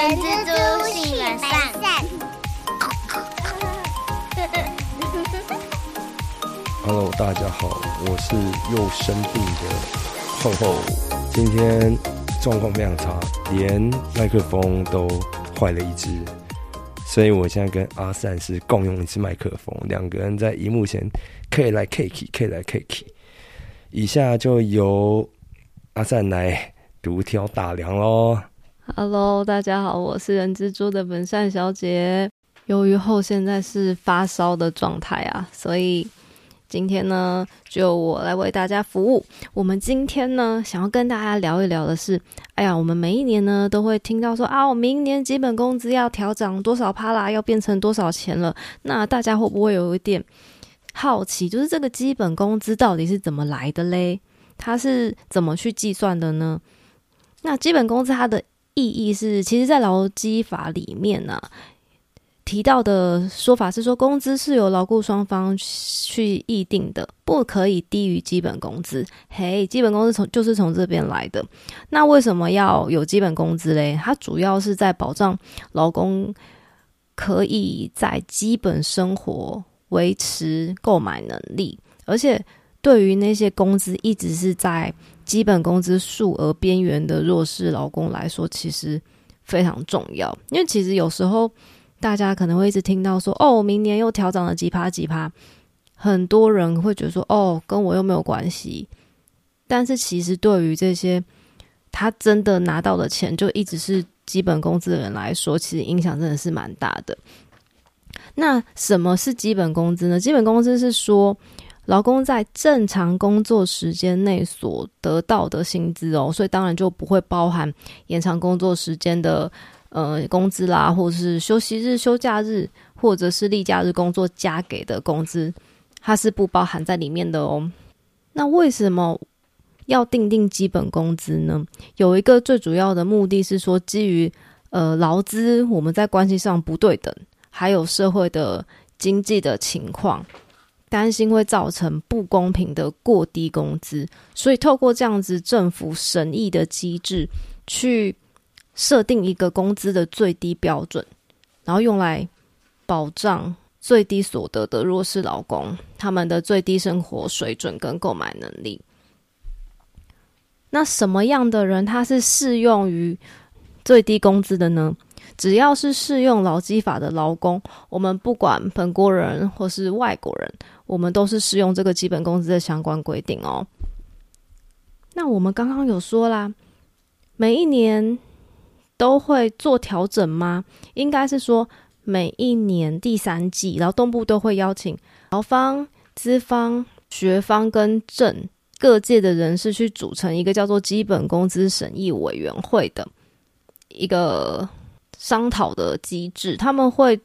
人蜘蛛性本善。Hello，大家好，我是又生病的厚厚，今天状况非常差，连麦克风都坏了一只，所以我现在跟阿善是共用一支麦克风，两个人在荧幕前可以来 K K，可以来 K K。以下就由阿善来独挑大梁喽。Hello，大家好，我是人蜘蛛的本善小姐。由于后现在是发烧的状态啊，所以今天呢，就我来为大家服务。我们今天呢，想要跟大家聊一聊的是，哎呀，我们每一年呢都会听到说啊，我明年基本工资要调涨多少趴啦，要变成多少钱了。那大家会不会有一点好奇，就是这个基本工资到底是怎么来的嘞？它是怎么去计算的呢？那基本工资它的意义是，其实，在劳基法里面呢、提到的说法是说，工资是由劳雇双方去议定的，不可以低于基本工资。嘿，基本工资从就是从这边来的。那为什么要有基本工资嘞？它主要是在保障劳工可以在基本生活维持购买能力，而且对于那些工资一直是在基本工资数额边缘的弱势劳工来说，其实非常重要。因为其实有时候大家可能会一直听到说，哦，明年又调涨了几趴几趴，很多人会觉得说，哦，跟我又没有关系。但是其实对于这些他真的拿到的钱就一直是基本工资的人来说，其实影响真的是蛮大的。那什么是基本工资呢？基本工资是说，劳工在正常工作时间内所得到的薪资哦，所以当然就不会包含延长工作时间的呃工资啦，或者是休息日、休假日，或者是例假日工作加给的工资，它是不包含在里面的哦。那为什么要定定基本工资呢？有一个最主要的目的是说，基于呃劳资我们在关系上不对等，还有社会的经济的情况。担心会造成不公平的过低工资，所以透过这样子政府审议的机制，去设定一个工资的最低标准，然后用来保障最低所得的弱势劳工他们的最低生活水准跟购买能力。那什么样的人他是适用于最低工资的呢？只要是适用劳基法的劳工，我们不管本国人或是外国人，我们都是适用这个基本工资的相关规定哦。那我们刚刚有说啦，每一年都会做调整吗？应该是说每一年第三季，劳动部都会邀请劳方、资方、学方跟政各界的人士去组成一个叫做基本工资审议委员会的一个。商讨的机制，他们会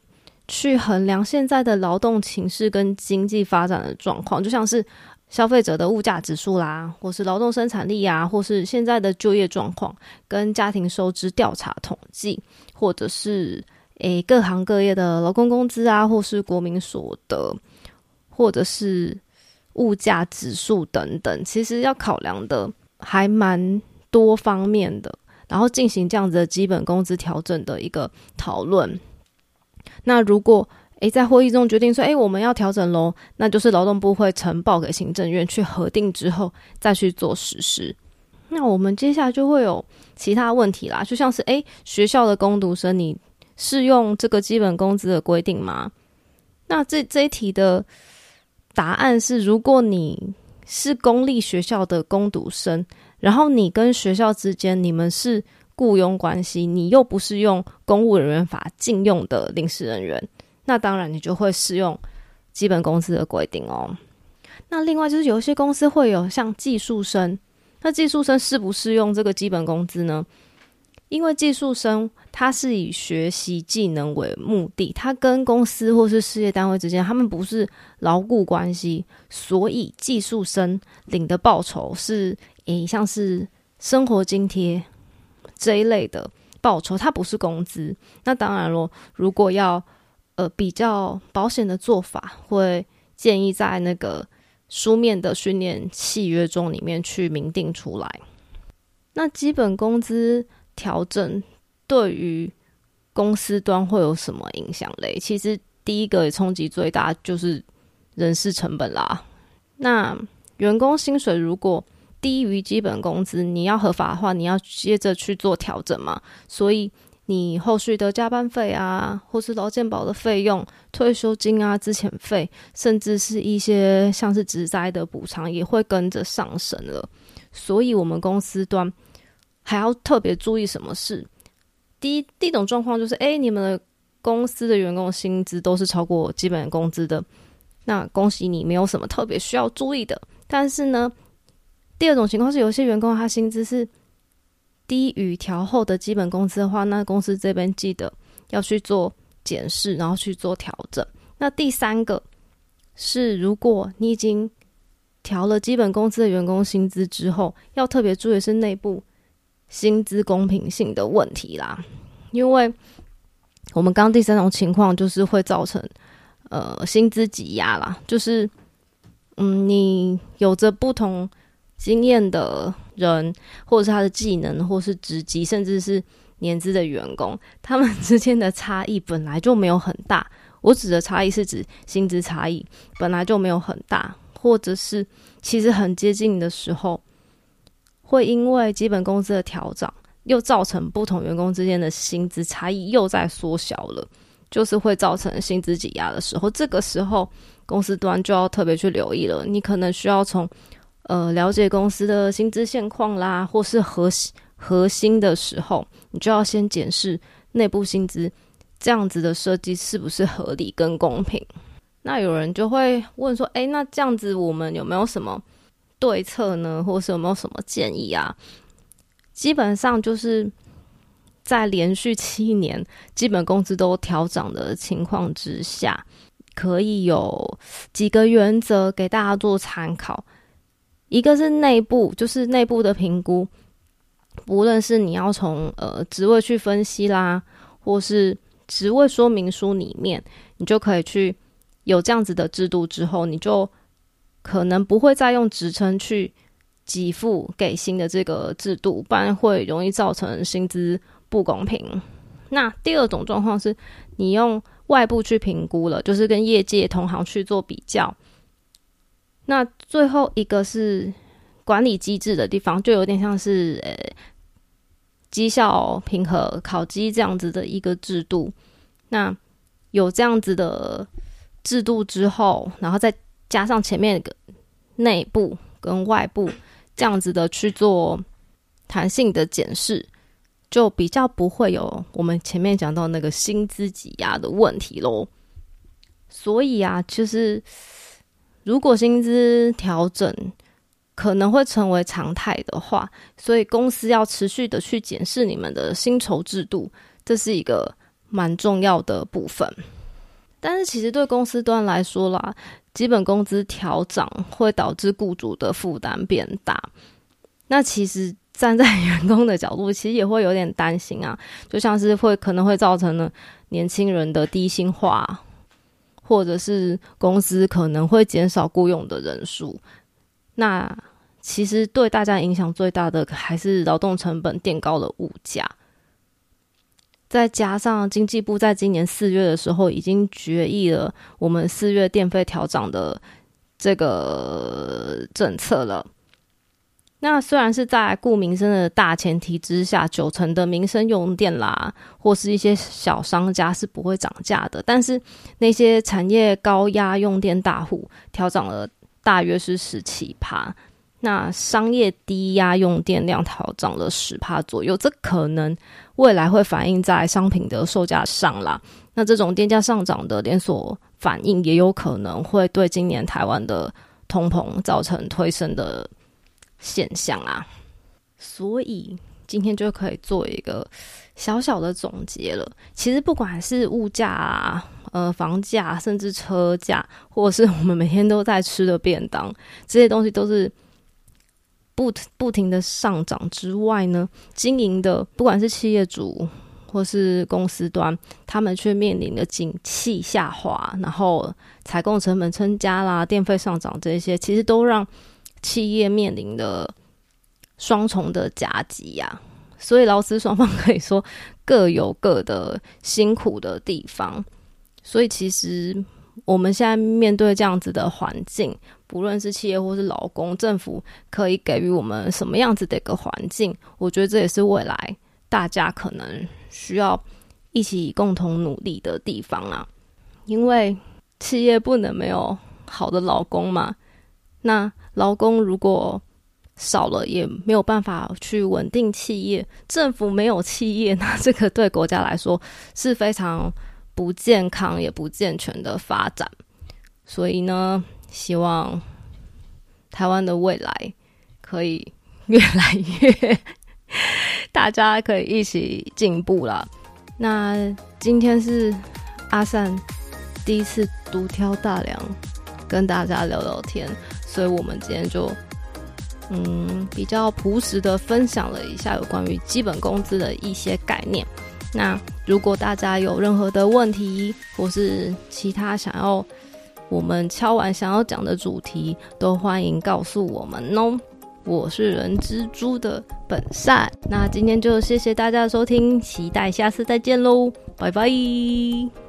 去衡量现在的劳动情势跟经济发展的状况，就像是消费者的物价指数啦，或是劳动生产力啊，或是现在的就业状况跟家庭收支调查统计，或者是诶各行各业的劳工工资啊，或是国民所得，或者是物价指数等等，其实要考量的还蛮多方面的。然后进行这样子的基本工资调整的一个讨论。那如果诶在会议中决定说，诶我们要调整喽，那就是劳动部会呈报给行政院去核定之后再去做实施。那我们接下来就会有其他问题啦，就像是诶学校的工读生，你适用这个基本工资的规定吗？那这这一题的答案是，如果你是公立学校的工读生。然后你跟学校之间，你们是雇佣关系，你又不是用公务人员法禁用的临时人员，那当然你就会适用基本工资的规定哦。那另外就是有一些公司会有像技术生，那技术生适不适用这个基本工资呢？因为技术生他是以学习技能为目的，他跟公司或是事业单位之间，他们不是劳雇关系，所以技术生领的报酬是。诶，像是生活津贴这一类的报酬，它不是工资。那当然咯，如果要呃比较保险的做法，会建议在那个书面的训练契约中里面去明定出来。那基本工资调整对于公司端会有什么影响嘞？其实第一个冲击最大就是人事成本啦。那员工薪水如果低于基本工资，你要合法的话，你要接着去做调整嘛。所以你后续的加班费啊，或是劳健保的费用、退休金啊、之前费，甚至是一些像是职灾的补偿，也会跟着上升了。所以，我们公司端还要特别注意什么事？第一，第一种状况就是，哎，你们的公司的员工薪资都是超过基本工资的，那恭喜你，没有什么特别需要注意的。但是呢，第二种情况是，有些员工他薪资是低于调后的基本工资的话，那公司这边记得要去做检视，然后去做调整。那第三个是，如果你已经调了基本工资的员工薪资之后，要特别注意是内部薪资公平性的问题啦。因为我们刚第三种情况就是会造成呃薪资挤压啦，就是嗯，你有着不同经验的人，或者是他的技能，或是职级，甚至是年资的员工，他们之间的差异本来就没有很大。我指的差异是指薪资差异本来就没有很大。或者是其实很接近的时候，会因为基本工资的调整，又造成不同员工之间的薪资差异又在缩小了，就是会造成薪资挤压的时候，这个时候公司端就要特别去留意了。你可能需要从呃了解公司的薪资现况啦，或是核心核心的时候，你就要先检视内部薪资这样子的设计是不是合理跟公平。那有人就会问说：“哎，那这样子我们有没有什么对策呢？或是有没有什么建议啊？”基本上就是在连续七年基本工资都调涨的情况之下，可以有几个原则给大家做参考。一个是内部，就是内部的评估，不论是你要从呃职位去分析啦，或是职位说明书里面，你就可以去。有这样子的制度之后，你就可能不会再用职称去给付给薪的这个制度，不然会容易造成薪资不公平。那第二种状况是你用外部去评估了，就是跟业界同行去做比较。那最后一个是管理机制的地方，就有点像是呃绩效评核考绩这样子的一个制度。那有这样子的。制度之后，然后再加上前面个内部跟外部这样子的去做弹性的检视，就比较不会有我们前面讲到那个薪资挤压的问题喽。所以啊，就是如果薪资调整可能会成为常态的话，所以公司要持续的去检视你们的薪酬制度，这是一个蛮重要的部分。但是其实对公司端来说啦，基本工资调涨会导致雇主的负担变大。那其实站在员工的角度，其实也会有点担心啊，就像是会可能会造成呢年轻人的低薪化，或者是公司可能会减少雇佣的人数。那其实对大家影响最大的还是劳动成本垫高了物价。再加上经济部在今年四月的时候已经决议了我们四月电费调涨的这个政策了。那虽然是在顾民生的大前提之下，九成的民生用电啦，或是一些小商家是不会涨价的，但是那些产业高压用电大户调涨了大约是十七趴。那商业低压用电量调涨了十帕左右，这可能未来会反映在商品的售价上啦。那这种电价上涨的连锁反应，也有可能会对今年台湾的通膨造成推升的现象啊。所以今天就可以做一个小小的总结了。其实不管是物价啊、呃房价，甚至车价，或者是我们每天都在吃的便当，这些东西都是。不不停的上涨之外呢，经营的不管是企业主或是公司端，他们却面临的景气下滑，然后采购成本增加啦，电费上涨这些，其实都让企业面临的双重的夹击呀。所以劳资双方可以说各有各的辛苦的地方。所以其实我们现在面对这样子的环境，不论是企业或是劳工，政府可以给予我们什么样子的一个环境？我觉得这也是未来大家可能需要一起共同努力的地方啊。因为企业不能没有好的劳工嘛，那劳工如果少了，也没有办法去稳定企业。政府没有企业，那这个对国家来说是非常。不健康也不健全的发展，所以呢，希望台湾的未来可以越来越，大家可以一起进步了。那今天是阿善第一次独挑大梁跟大家聊聊天，所以我们今天就嗯比较朴实的分享了一下有关于基本工资的一些概念。那如果大家有任何的问题，或是其他想要我们敲完想要讲的主题，都欢迎告诉我们哦。我是人蜘蛛的本善，那今天就谢谢大家的收听，期待下次再见喽，拜拜。